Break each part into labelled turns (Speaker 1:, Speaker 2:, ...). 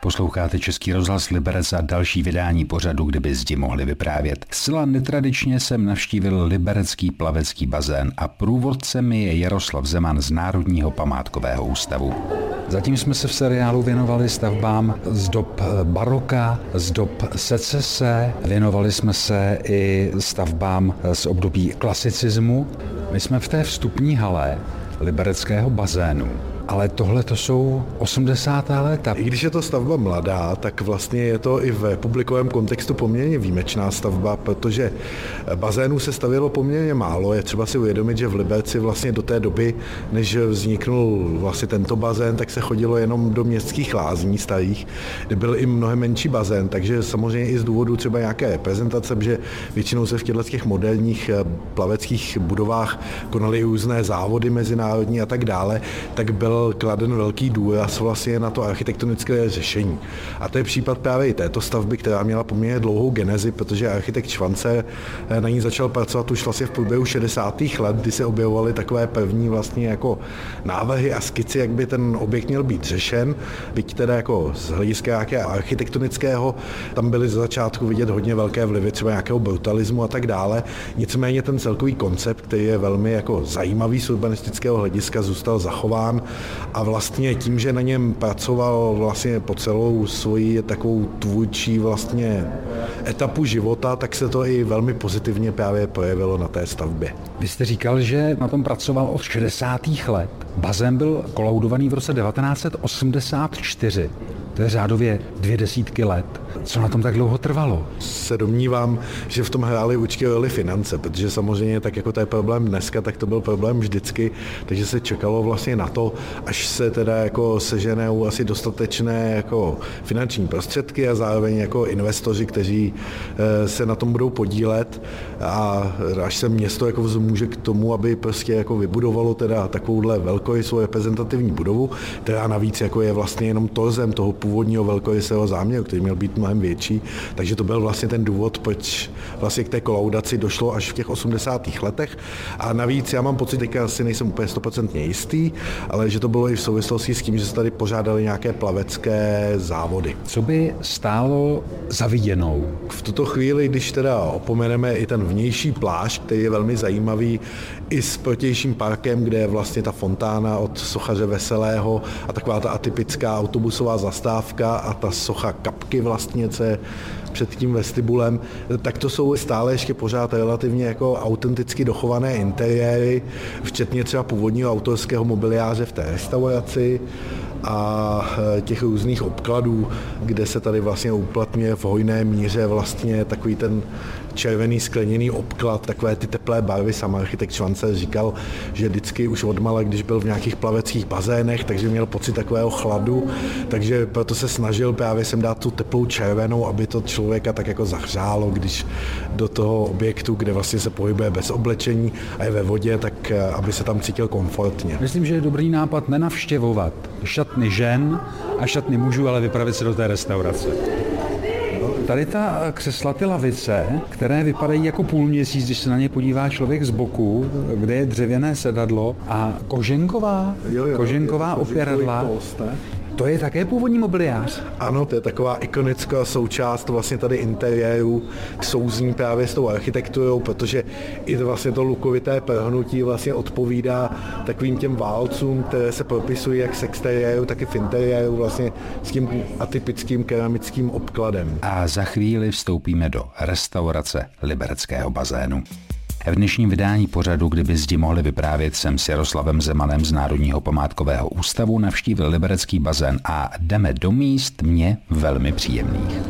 Speaker 1: Posloucháte Český rozhlas Liberec a další vydání pořadu, kdyby zdi mohli vyprávět. Zcela netradičně jsem navštívil Liberecký plavecký bazén a průvodcem je Jaroslav Zeman z Národního památkového ústavu. Zatím jsme se v seriálu věnovali stavbám z dob baroka, z dob secese, věnovali jsme se i stavbám z období klasicismu. My jsme v té vstupní hale Libereckého bazénu ale tohle to jsou 80. léta.
Speaker 2: I když je to stavba mladá, tak vlastně je to i v publikovém kontextu poměrně výjimečná stavba, protože bazénů se stavělo poměrně málo. Je třeba si uvědomit, že v Liberci vlastně do té doby, než vzniknul vlastně tento bazén, tak se chodilo jenom do městských lázní starých, kde byl i mnohem menší bazén, takže samozřejmě i z důvodu třeba nějaké reprezentace, že většinou se v těchto těch moderních eh, plaveckých budovách konaly různé závody mezinárodní a tak dále, tak byl byl kladen velký důraz vlastně na to architektonické řešení. A to je případ právě i této stavby, která měla poměrně dlouhou genezi, protože architekt Švance eh, na ní začal pracovat už vlastně v průběhu 60. let, kdy se objevovaly takové první vlastně jako návrhy a skici, jak by ten objekt měl být řešen, byť teda jako z hlediska nějaké architektonického, tam byly z začátku vidět hodně velké vlivy třeba nějakého brutalismu a tak dále. Nicméně ten celkový koncept, který je velmi jako zajímavý z urbanistického hlediska, zůstal zachován a vlastně tím, že na něm pracoval vlastně po celou svoji takovou tvůrčí vlastně etapu života, tak se to i velmi pozitivně právě projevilo na té stavbě.
Speaker 1: Vy jste říkal, že na tom pracoval od 60. let. Bazén byl kolaudovaný v roce 1984. To je řádově dvě desítky let. Co na tom tak dlouho trvalo?
Speaker 2: Se domnívám, že v tom hráli určitě roli finance, protože samozřejmě tak jako to je problém dneska, tak to byl problém vždycky, takže se čekalo vlastně na to, až se teda jako seženou asi dostatečné jako finanční prostředky a zároveň jako investoři, kteří eh, se na tom budou podílet a až se město jako vzmůže k tomu, aby prostě jako vybudovalo teda takovouhle velkorysou reprezentativní budovu, která navíc jako je vlastně jenom torzem toho původního velkorysého záměru, který měl být mnohem větší, takže to byl vlastně ten důvod, proč vlastně k té kolaudaci došlo až v těch 80. letech a navíc já mám pocit, že asi nejsem úplně 100% jistý, ale že to bylo i v souvislosti s tím, že se tady pořádali nějaké plavecké závody.
Speaker 1: Co by stálo zaviděnou?
Speaker 2: V tuto chvíli, když teda opomeneme i ten vnější pláž, který je velmi zajímavý, i s protějším parkem, kde je vlastně ta fontána od sochaře Veselého a taková ta atypická autobusová zastávka a ta socha kapky vlastně, co je před tím vestibulem, tak to jsou stále ještě pořád relativně jako autenticky dochované interiéry, včetně třeba původního autorského mobiliáře v té restauraci a e, těch různých obkladů, kde se tady vlastně uplatňuje v hojné míře vlastně takový ten červený skleněný obklad, takové ty teplé barvy. Sam architekt Švance říkal, že vždycky už odmala, když byl v nějakých plaveckých bazénech, takže měl pocit takového chladu, takže proto se snažil právě sem dát tu teplou červenou, aby to člověka tak jako zahřálo, když do toho objektu, kde vlastně se pohybuje bez oblečení a je ve vodě, tak eh, aby se tam cítil komfortně.
Speaker 1: Myslím, že je dobrý nápad nenavštěvovat šatny žen a šatny mužů, ale vypravit se do té restaurace. Tady ta křesla, ty lavice, které vypadají jako půlměsíc, když se na ně podívá člověk z boku, kde je dřevěné sedadlo a koženková, jo, jo, koženková opěradla. To je také původní mobiliář?
Speaker 2: Ano, to je taková ikonická součást vlastně tady interiéru, souzní právě s tou architekturou, protože i vlastně to lukovité prhnutí vlastně odpovídá takovým těm válcům, které se propisují jak z exteriéru, tak i v interiéru vlastně s tím atypickým keramickým obkladem.
Speaker 1: A za chvíli vstoupíme do restaurace Libereckého bazénu. V dnešním vydání pořadu, kdyby zdi mohli vyprávět, jsem s Jaroslavem Zemanem z Národního památkového ústavu navštívil Liberecký bazén a jdeme do míst mě velmi příjemných.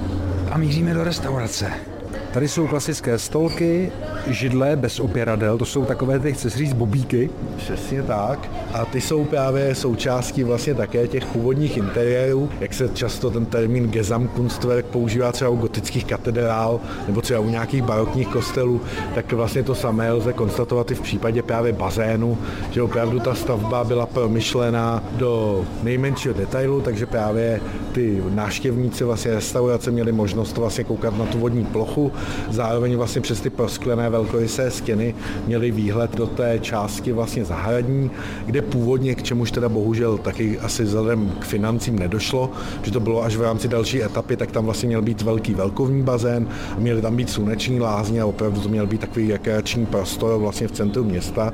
Speaker 1: A míříme do restaurace. Tady jsou klasické stolky, židle bez opěradel, to jsou takové, ty chce říct, bobíky.
Speaker 2: Přesně tak. A ty jsou právě součástí vlastně také těch původních interiérů, jak se často ten termín Gesamtkunstwerk používá třeba u gotických katedrál nebo třeba u nějakých barokních kostelů, tak vlastně to samé lze konstatovat i v případě právě bazénu, že opravdu ta stavba byla promyšlená do nejmenšího detailu, takže právě ty návštěvníci vlastně restaurace měli možnost vlastně koukat na tu vodní plochu zároveň vlastně přes ty prosklené velkorysé stěny měli výhled do té části vlastně zahradní, kde původně, k čemuž teda bohužel taky asi vzhledem k financím nedošlo, že to bylo až v rámci další etapy, tak tam vlastně měl být velký velkovní bazén, měly tam být sluneční lázně a opravdu to měl být takový rekreační prostor vlastně v centru města.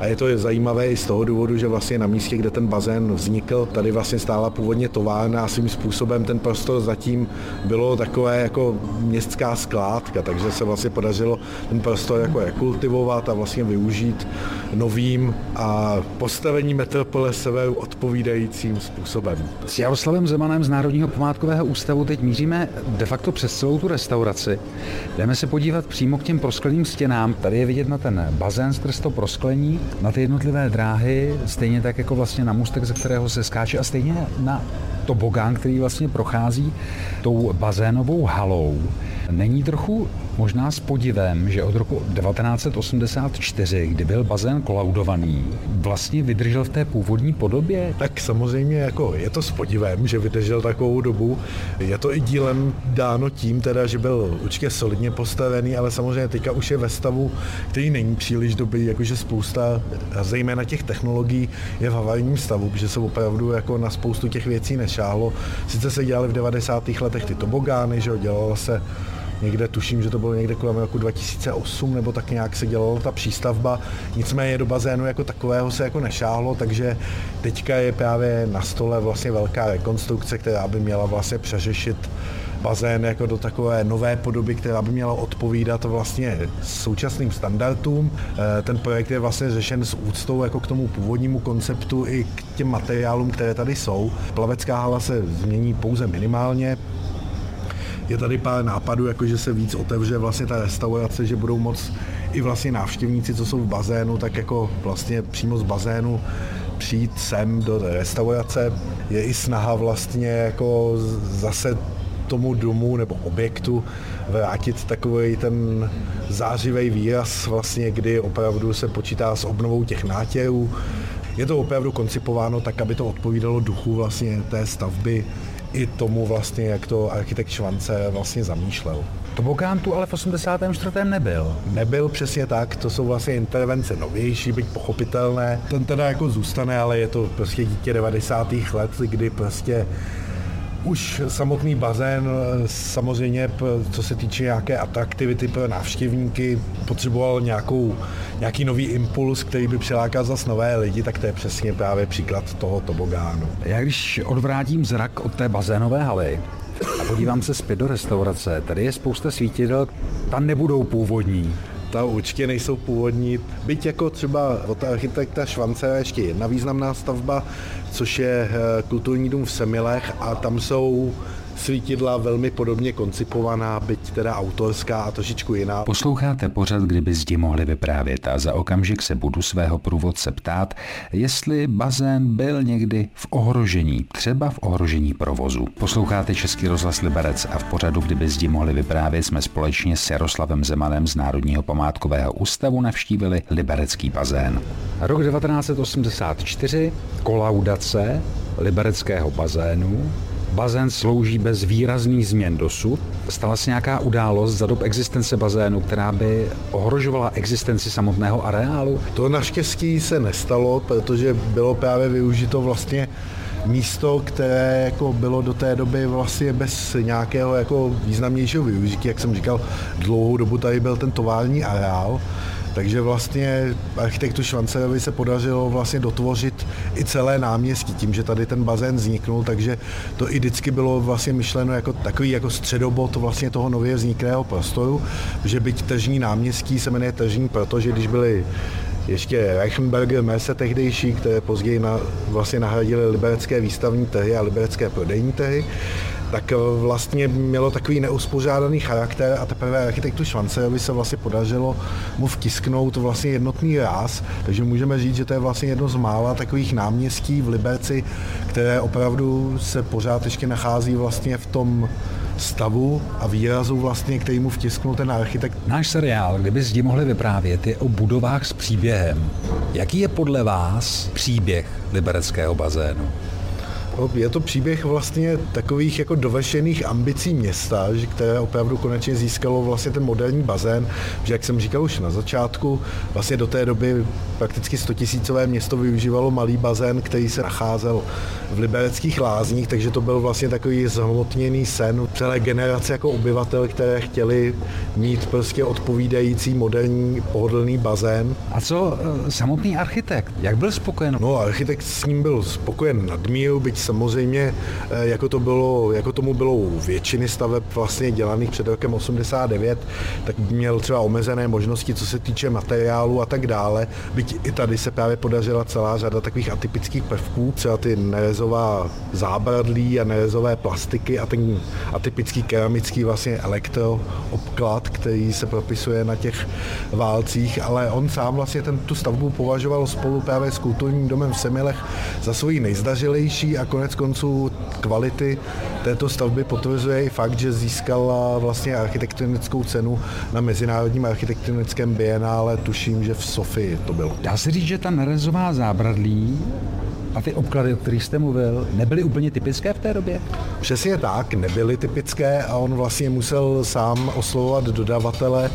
Speaker 2: A je to zajímavé i z toho důvodu, že vlastně na místě, kde ten bazén vznikl, tady vlastně stála původně továrna a svým způsobem ten prostor zatím bylo takové jako městská skládka, takže se vlastně podařilo ten prostor jako rekultivovat a vlastně využít novým a postavení metropole severu odpovídajícím způsobem.
Speaker 1: S Jaroslavem Zemanem z Národního památkového ústavu teď míříme de facto přes celou tu restauraci. Jdeme se podívat přímo k těm proskleným stěnám. Tady je vidět na ten bazén skrz to prosklení, na ty jednotlivé dráhy, stejně tak jako vlastně na můstek, ze kterého se skáče a stejně na tobogán, který vlastně prochází tou bazénovou halou. Není trochu možná s podivem, že od roku 1984, kdy byl bazén kolaudovaný, vlastně vydržel v té původní podobě?
Speaker 2: Tak samozřejmě jako je to s podivem, že vydržel takovou dobu. Je to i dílem dáno tím, teda, že byl určitě solidně postavený, ale samozřejmě teďka už je ve stavu, který není příliš dobrý, jakože spousta, zejména těch technologií, je v havarijním stavu, protože se opravdu jako na spoustu těch věcí nešáhlo. Sice se dělali v 90. letech ty tobogány, že dělalo se někde, tuším, že to bylo někde kolem roku 2008, nebo tak nějak se dělala ta přístavba, nicméně do bazénu jako takového se jako nešáhlo, takže teďka je právě na stole vlastně velká rekonstrukce, která by měla vlastně přeřešit bazén jako do takové nové podoby, která by měla odpovídat vlastně současným standardům. Eh, ten projekt je vlastně řešen s úctou jako k tomu původnímu konceptu i k těm materiálům, které tady jsou. Plavecká hala se změní pouze minimálně, je tady pár nápadů, jako že se víc otevře vlastně ta restaurace, že budou moc i vlastně návštěvníci, co jsou v bazénu, tak jako vlastně přímo z bazénu přijít sem do restaurace. Je i snaha vlastně jako zase tomu domu nebo objektu vrátit takový ten zářivý výraz, vlastně, kdy opravdu se počítá s obnovou těch nátěrů. Je to opravdu koncipováno tak, aby to odpovídalo duchu vlastně té stavby, i tomu vlastně, jak to architekt Švance vlastně zamýšlel.
Speaker 1: Tobogán tu ale v 84. nebyl.
Speaker 2: Nebyl přesně tak, to jsou vlastně intervence novější, byť pochopitelné. Ten teda jako zůstane, ale je to prostě dítě 90. let, kdy prostě už samotný bazén, samozřejmě co se týče nějaké atraktivity pro návštěvníky, potřeboval nějakou, nějaký nový impuls, který by přilákal zase nové lidi, tak to je přesně právě příklad toho tobogánu.
Speaker 1: Já když odvrátím zrak od té bazénové haly, a podívám se zpět do restaurace. Tady je spousta svítidel, tam nebudou původní
Speaker 2: ta určitě nejsou původní. Byť jako třeba od architekta Švance je ještě jedna významná stavba, což je eh, kulturní dům v Semilech a tam jsou svítidla velmi podobně koncipovaná, byť teda autorská a trošičku jiná.
Speaker 1: Posloucháte pořad, kdyby zdi mohli vyprávět a za okamžik se budu svého průvodce ptát, jestli bazén byl někdy v ohrožení, třeba v ohrožení provozu. Posloucháte Český rozhlas Liberec a v pořadu, kdyby zdi mohli vyprávět, jsme společně s Jaroslavem Zemanem z Národního památkového ústavu navštívili Liberecký bazén. Rok 1984, kolaudace Libereckého bazénu, bazén slouží bez výrazných změn dosud. Stala se nějaká událost za dob existence bazénu, která by ohrožovala existenci samotného areálu?
Speaker 2: To naštěstí se nestalo, protože bylo právě využito vlastně místo, které jako bylo do té doby vlastně bez nějakého jako významnějšího využití, jak jsem říkal, dlouhou dobu tady byl ten tovární areál, takže vlastně architektu Švancerovi se podařilo vlastně dotvořit i celé náměstí tím, že tady ten bazén vzniknul, takže to i vždycky bylo vlastně myšleno jako takový jako středobod vlastně toho nově vzniklého prostoru, že byť tržní náměstí se jmenuje tržní, protože když byly ještě Reichenberger Messe tehdejší, které později na, vlastně nahradily liberecké výstavní trhy a liberecké prodejní trhy, tak eh, vlastně mělo takový neuspořádaný charakter a teprve architektu Švancerovi se vlastně podařilo mu vtisknout vlastně jednotný ráz, takže můžeme říct, že to je vlastně jedno z mála takových náměstí v Liberci, které opravdu se pořád ještě nachází vlastně v tom stavu a výrazu vlastně, který mu vtisknul ten architekt.
Speaker 1: Náš seriál, kdyby zdi mohli vyprávět, je o budovách s příběhem. Jaký je podle vás příběh libereckého bazénu?
Speaker 2: Je to příběh vlastně takových jako dovršených ambicí města, že které opravdu konečně získalo vlastně ten moderní bazén, že jak jsem říkal už na začátku, vlastně do té doby prakticky 100 tisícové město využívalo malý bazén, který se nacházel v libereckých lázních, takže to byl vlastně takový zhmotněný sen celé generace jako obyvatel, které chtěli mít prostě odpovídající moderní pohodlný bazén.
Speaker 1: A co e, samotný architekt? Jak byl spokojen?
Speaker 2: No, architekt s ním byl spokojen nadmíru, byť samozřejmě, e, jako, to bylo, jako tomu bylo u většiny staveb vlastně dělaných před rokem 89, tak měl třeba omezené možnosti, co se týče materiálu a tak dále. Byť i tady se právě podařila celá řada takových atypických prvků, třeba ty nerezová zábradlí a nerezové plastiky a ten atypický keramický vlastně elektroobklad, který se propisuje na těch válcích, ale on sám vlastně ten, tu stavbu považoval spolu právě s kulturním domem v Semilech za svoji nejzdařilejší a konec konců kvality této stavby potvrzuje i fakt, že získala vlastně architektonickou cenu na Mezinárodním architektonickém bienále, tuším, že v Sofii to bylo.
Speaker 1: Dá se říct, že ta nerezová zábradlí a ty obklady, o kterých jste mluvil, nebyly úplně typické v té době?
Speaker 2: Přesně tak, nebyly typické a on vlastně musel sám oslovovat dodavatele,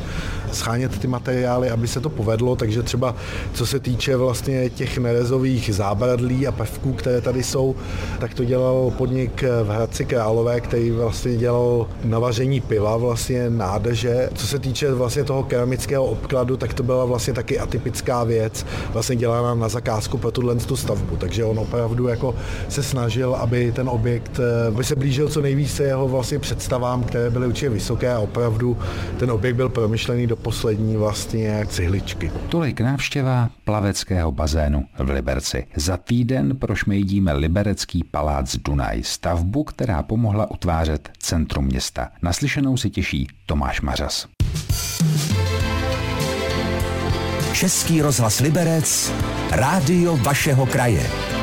Speaker 2: schánět ty materiály, aby se to povedlo, takže třeba co se týče vlastně těch nerezových zábradlí a prvků, které tady jsou, tak to dělal podnik v Hradci Králové, který vlastně dělal navaření piva, vlastně nádrže. Co se týče vlastně toho keramického obkladu, tak to byla vlastně taky atypická věc, vlastně dělána na zakázku pro tuhle tu stavbu, takže on opravdu jako se snažil, aby ten objekt, aby se blížil co nejvíce jeho vlastně představám, které byly určitě vysoké a opravdu ten objekt byl promyšlený do poslední vlastně cihličky.
Speaker 1: Tolik návštěva plaveckého bazénu v Liberci. Za týden prošmejdíme Liberecký palác Dunaj, stavbu, která pomohla utvářet centrum města. Naslyšenou si těší Tomáš Mařas.
Speaker 3: Český rozhlas Liberec, rádio vašeho kraje.